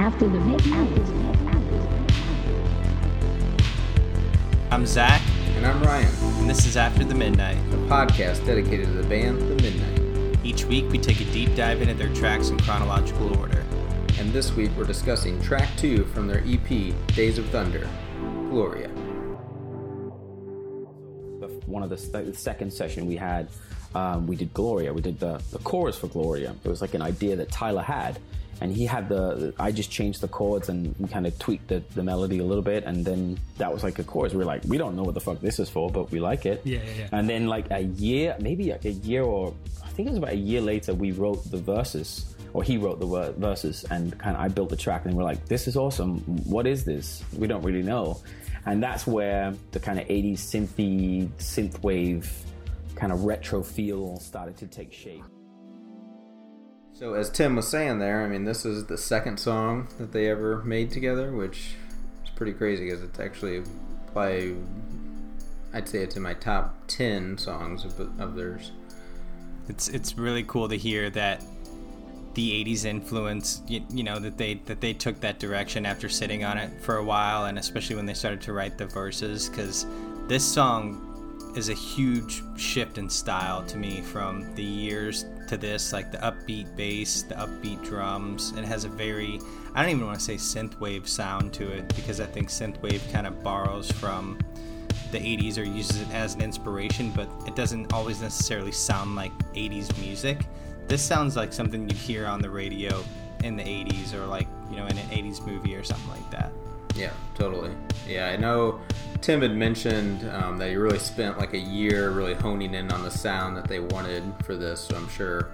after the midnight. I'm Zach, And I'm Ryan, and this is After the Midnight. a podcast dedicated to the band The Midnight. Each week, we take a deep dive into their tracks in chronological order. And this week we're discussing track two from their EP, Days of Thunder, Gloria. one of the, the second session we had um, we did gloria. We did the, the chorus for gloria. It was like an idea that tyler had. And he had the i just changed the chords and we kind of tweaked the, the melody a little bit. And then that was like a chorus. We were like we don't know what the fuck this is for but we like it. Yeah, yeah, yeah. and then like a year maybe like a year or i think it was about a year later we wrote the verses. Or he wrote the verses and kind of i built the track and we're like this is awesome. What is this? We don't really know. And that's where the kind of 80s synthy synthwave kind of retro feel started to take shape So, as Tim was saying there, I mean, this is the second song that they ever made together, which is pretty crazy because it's actually probably, I'd say it's in my top 10 songs of, of theirs. It's it's really cool to hear that the '80s influence, you, you know, that they that they took that direction after sitting on it for a while, and especially when they started to write the verses, because this song is a huge shift in style to me from the years to this, like the upbeat bass, the upbeat drums. It has a very, I don't even want to say synthwave sound to it because I think synthwave kind of borrows from the 80s or uses it as an inspiration, but it doesn't always necessarily sound like 80s music. This sounds like something you'd hear on the radio in the 80s or like, you know, in an 80s movie or something like that. Yeah, totally. Yeah, I know Tim had mentioned um, that he really spent like a year really honing in on the sound that they wanted for this. So I'm sure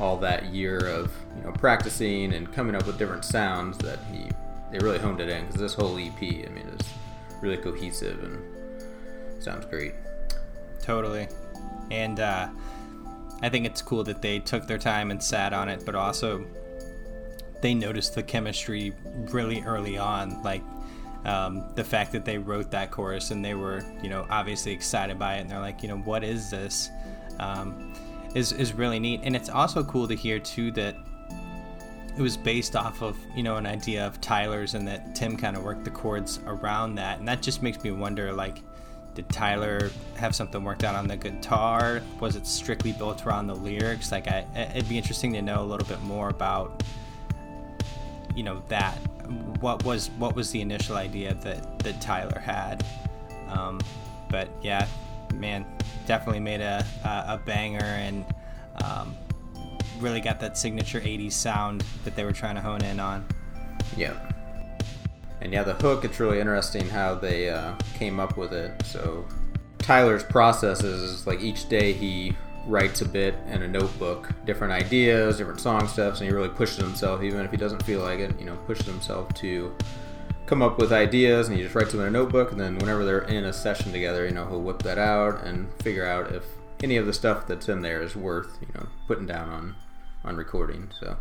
all that year of you know practicing and coming up with different sounds that he they really honed it in because this whole EP, I mean, is really cohesive and sounds great. Totally. And uh, I think it's cool that they took their time and sat on it, but also they noticed the chemistry really early on. Like um, the fact that they wrote that chorus and they were, you know, obviously excited by it. And they're like, you know, what is this? Um, is, is really neat. And it's also cool to hear, too, that it was based off of you know an idea of Tyler's and that Tim kind of worked the chords around that and that just makes me wonder like did Tyler have something worked out on the guitar was it strictly built around the lyrics like I it'd be interesting to know a little bit more about you know that what was what was the initial idea that that Tyler had um, but yeah man definitely made a a, a banger and um, really got that signature 80s sound that they were trying to hone in on. Yeah. And yeah, the hook, it's really interesting how they uh, came up with it. So Tyler's process is like each day he writes a bit in a notebook, different ideas, different song steps, and he really pushes himself, even if he doesn't feel like it, you know, pushes himself to come up with ideas and he just writes them in a notebook and then whenever they're in a session together, you know, he'll whip that out and figure out if any of the stuff that's in there is worth, you know, putting down on on recording. So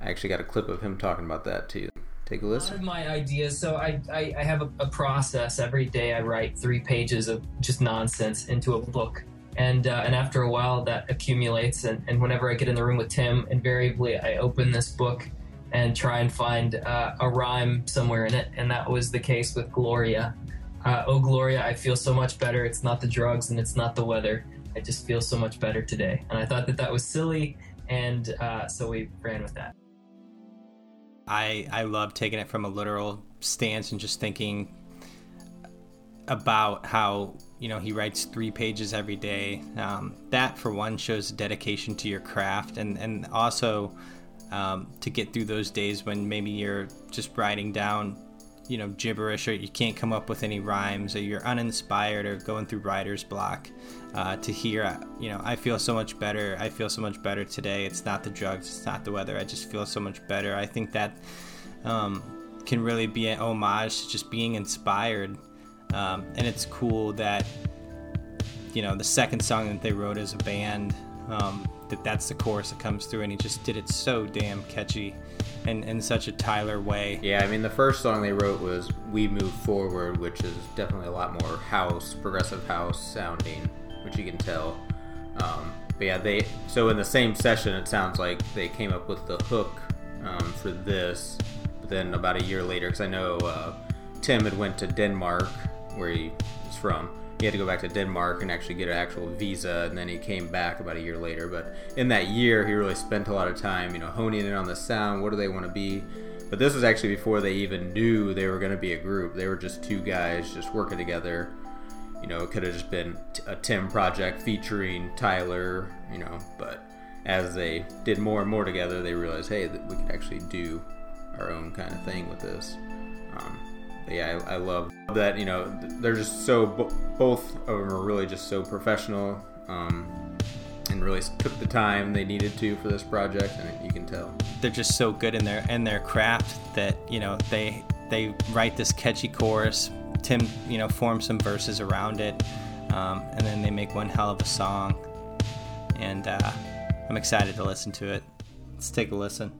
I actually got a clip of him talking about that too. Take a listen. of my ideas. So I, I, I have a, a process. Every day I write three pages of just nonsense into a book. And, uh, and after a while that accumulates. And, and whenever I get in the room with Tim, invariably I open this book and try and find uh, a rhyme somewhere in it. And that was the case with Gloria. Uh, oh, Gloria, I feel so much better. It's not the drugs and it's not the weather. I just feel so much better today. And I thought that that was silly. And uh, so we ran with that. I I love taking it from a literal stance and just thinking about how you know he writes three pages every day. Um, that for one shows dedication to your craft, and and also um, to get through those days when maybe you're just writing down you know gibberish or you can't come up with any rhymes or you're uninspired or going through writer's block uh, to hear uh, you know i feel so much better. I feel so much better today. It's not the drugs. It's not the weather. I just feel so much better. I think that um, can really be an homage to just being inspired um, and it's cool that you know the second song that they wrote as a band um, that that's the chorus that comes through and he just did it so damn catchy and in such a Tyler way. Yeah, I mean, the first song they wrote was We Move Forward, which is definitely a lot more house, progressive house sounding, which you can tell. Um, but yeah, they so in the same session, it sounds like they came up with the hook um, for this. But then about a year later, because I know uh, Tim had went to Denmark, where he was from. He had to go back to Denmark and actually get an actual visa, and then he came back about a year later. But in that year, he really spent a lot of time, you know, honing in on the sound. What do they want to be? But this was actually before they even knew they were going to be a group. They were just two guys just working together. You know, it could have just been a Tim project featuring Tyler, you know, but as they did more and more together, they realized, hey, that we could actually do our own kind of thing with this. Um, yeah, I, I, love that. You know, they're just so both of them are really just so professional, um, and really took the time they needed to for this project, and you can tell they're just so good in their in their craft that you know they they write this catchy chorus. Tim, you know, forms some verses around it, um, and then they make one hell of a song. And uh, I'm excited to listen to it. Let's take a listen.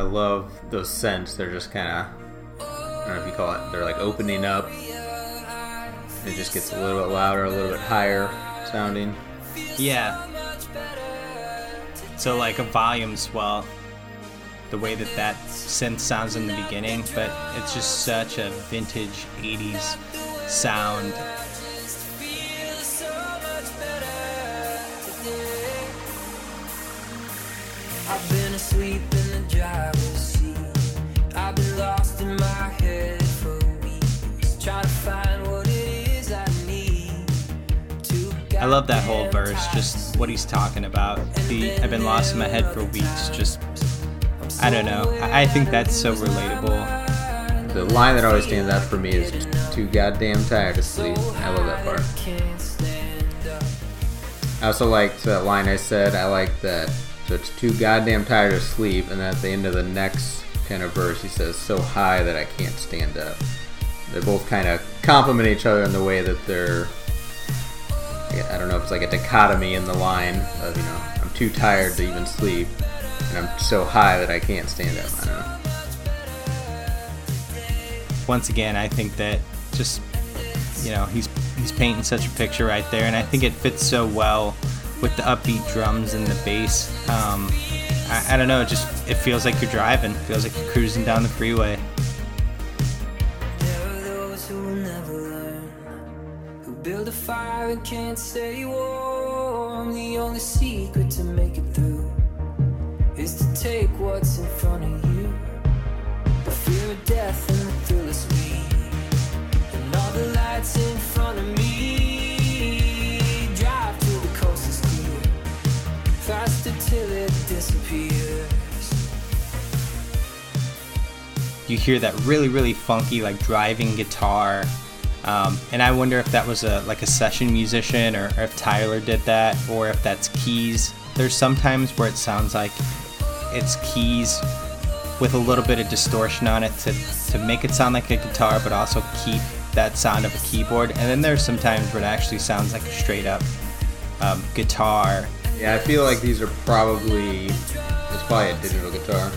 I love those synths. They're just kind of, I don't know if you call it, they're like opening up. It just gets a little bit louder, a little bit higher sounding. Yeah. So like a volume swell, the way that that synth sounds in the beginning, but it's just such a vintage 80s sound I've been asleep love that whole verse, just what he's talking about. The I've been lost in my head for weeks, just I don't know. I, think that's so relatable. The line that always stands out for me is too goddamn tired to sleep. I love that part. I also liked that line I said. I like that so it's too goddamn tired to sleep, and then at the end of the next kind of verse, he says, "So high that I can't stand up." They're both kind of complement each other in the way that they're. I don't know if it's like a dichotomy in the line of you know I'm too tired to even sleep, and I'm so high that I can't stand up. I don't know. Once again, I think that just you know he's he's painting such a picture right there, and I think it fits so well with the upbeat drums and the bass. Um, I, I, don't know, it just it feels like you're driving. It feels like you're cruising down the freeway. And can't stay warm. The only secret to make it through is to take what's in front of you. The fear of death and the thrill of speed, and all the lights in front of me. Drive till the coast is clear, faster till it disappears. You hear that really, really funky, like driving guitar. Um, and I wonder if that was a like a session musician, or, or if Tyler did that, or if that's keys. There's sometimes where it sounds like it's keys with a little bit of distortion on it to, to make it sound like a guitar, but also keep that sound of a keyboard. And then there's sometimes where it actually sounds like a straight up um, guitar yeah, I feel like these are probably it's probably a digital guitar.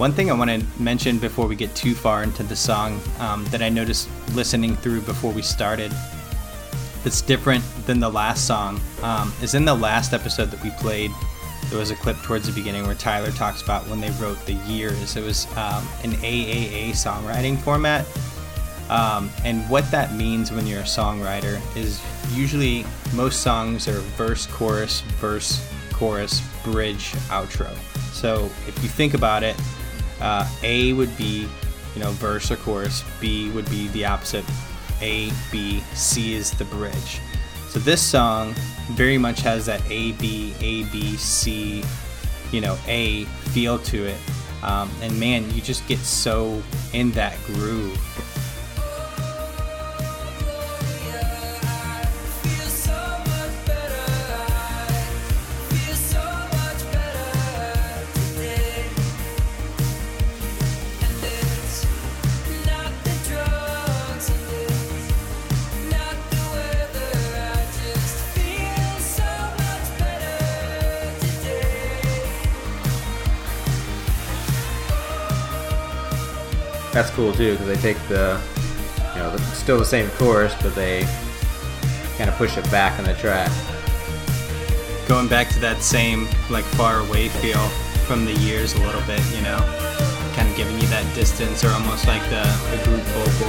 One thing I want to mention before we get too far into the song um, that I noticed listening through before we started that's different than the last song um, is in the last episode that we played there was a clip towards the beginning where Tyler talks about when they wrote the years. It was um, an AAA songwriting format. Um, and what that means when you're a songwriter is usually most songs are verse, chorus, verse, chorus, bridge, outro. So if you think about it, uh, A would be, you know, verse or chorus. B would be the opposite. A, B, C is the bridge. So this song very much has that A B A B C, you know, A feel to it. Um, and man, you just get so in that groove. That's cool too because they take the, you know, the, still the same chorus, but they kind of push it back in the track. Going back to that same like far away feel from the years a little bit, you know, kind of giving you that distance or almost like the, the group vocal.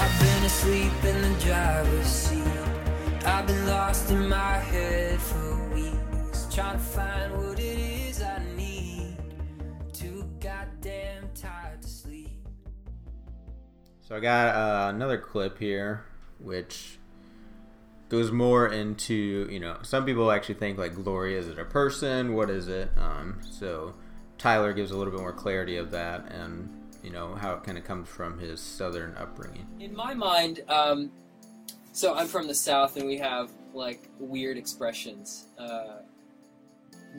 I've been asleep in the driver's seat. I've been lost in my head for weeks, trying to find what it is I need. Too goddamn tired to sleep. So I got uh, another clip here, which goes more into you know some people actually think like Gloria is it a person? What is it? Um, so Tyler gives a little bit more clarity of that and you know how it kind of comes from his southern upbringing. in my mind, um, so I'm from the South, and we have like weird expressions. Uh,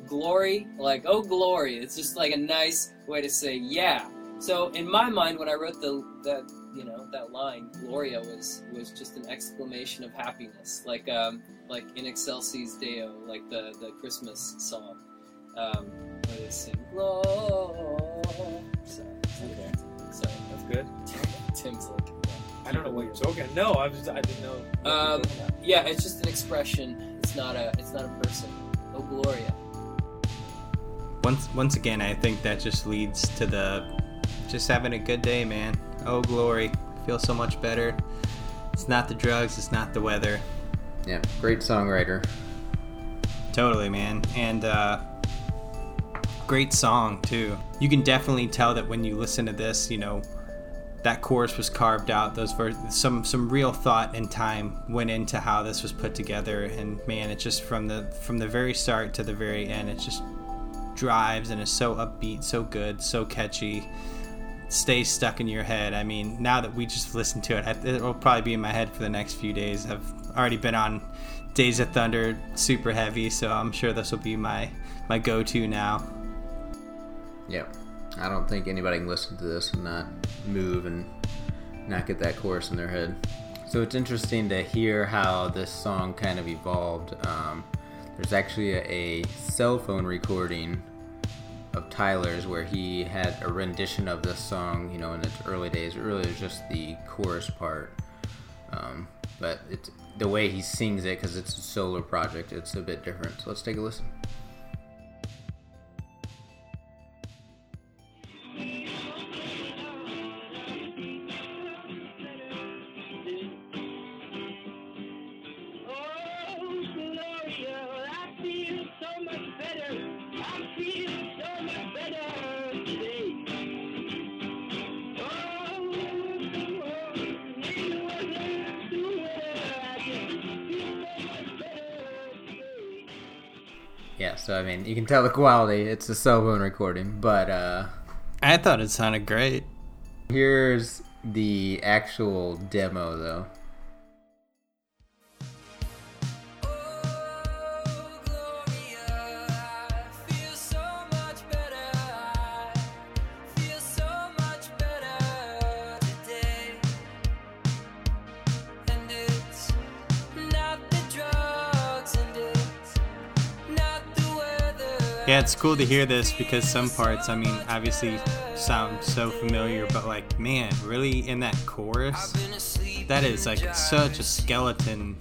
glory, like oh glory, it's just like a nice way to say yeah. So in my mind, when I wrote the that you know that line, Gloria was was just an exclamation of happiness, like um, like in Excelsis Deo, like the the Christmas song. Um, where they sing Gloria. So, Okay. so That's good. Tim's like. I don't know what you're talking. No, I was. I didn't know. what you were Um, yeah, it's just an expression. It's not a. It's not a person. Oh Gloria. Once once again, I think that just leads to the just having a good day, man. Oh glory, feel so much better. It's not the drugs, it's not the weather. Yeah, great songwriter. Totally, man. And uh great song too. You can definitely tell that when you listen to this, you know, that chorus was carved out. Those ver- some some real thought and time went into how this was put together. And man, it's just from the from the very start to the very end, it just drives and is so upbeat, so good, so catchy. Stays stuck in your head. I mean, now that we just listened to it, it'll probably be in my head for the next few days. I've already been on Days of Thunder super heavy, so I'm sure this will be my my go-to now. Yeah, I don't think anybody can listen to this and not move and not get that chorus in their head. So it's interesting to hear how this song kind of evolved. Um, there's actually a, a cell phone recording of Tyler's where he had a rendition of this song, you know, in its early days. It really was just the chorus part. Um, but it's the way he sings it because it's a solo project. It's a bit different. So let's take a listen. Yeah, so I mean, you can tell the quality. It's a cell phone recording, but uh, I thought it sounded great. here's the actual demo, though. Yeah, it's cool to hear this because some parts, I mean, obviously sound so familiar, but like, man, really in that chorus, that is like such a skeleton.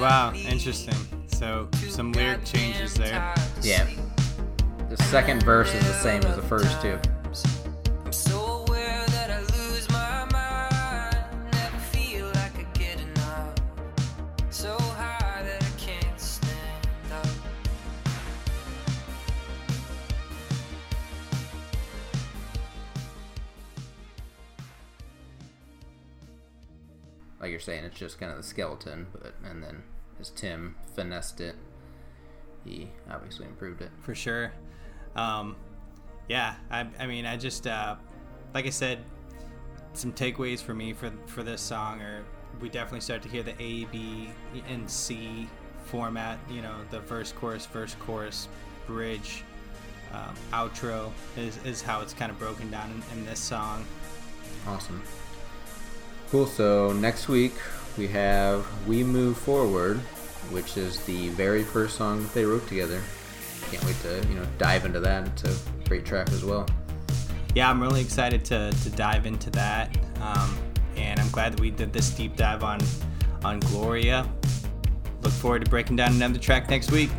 Wow, interesting. So some lyric changes there. Yeah. The second verse is the same as the first two. Like you're saying, it's just kind of the skeleton, but and then as Tim finessed it, he obviously improved it. for sure. Um, yeah, I, I mean, I just uh, like I said, some takeaways for me for for this song are we definitely start to hear the A, B, and C format. You know, the verse, chorus, verse, chorus, bridge, um, outro is is how it's kind of broken down in, in this song. Awesome. Cool. So next week we have We Move Forward, which is the very first song that they wrote together. Can't wait to, you know, dive into that. It's a great track as well. Yeah, I'm really excited to, to dive into that. Um, and I'm glad that we did this deep dive on on Gloria. Look forward to breaking down another track next week.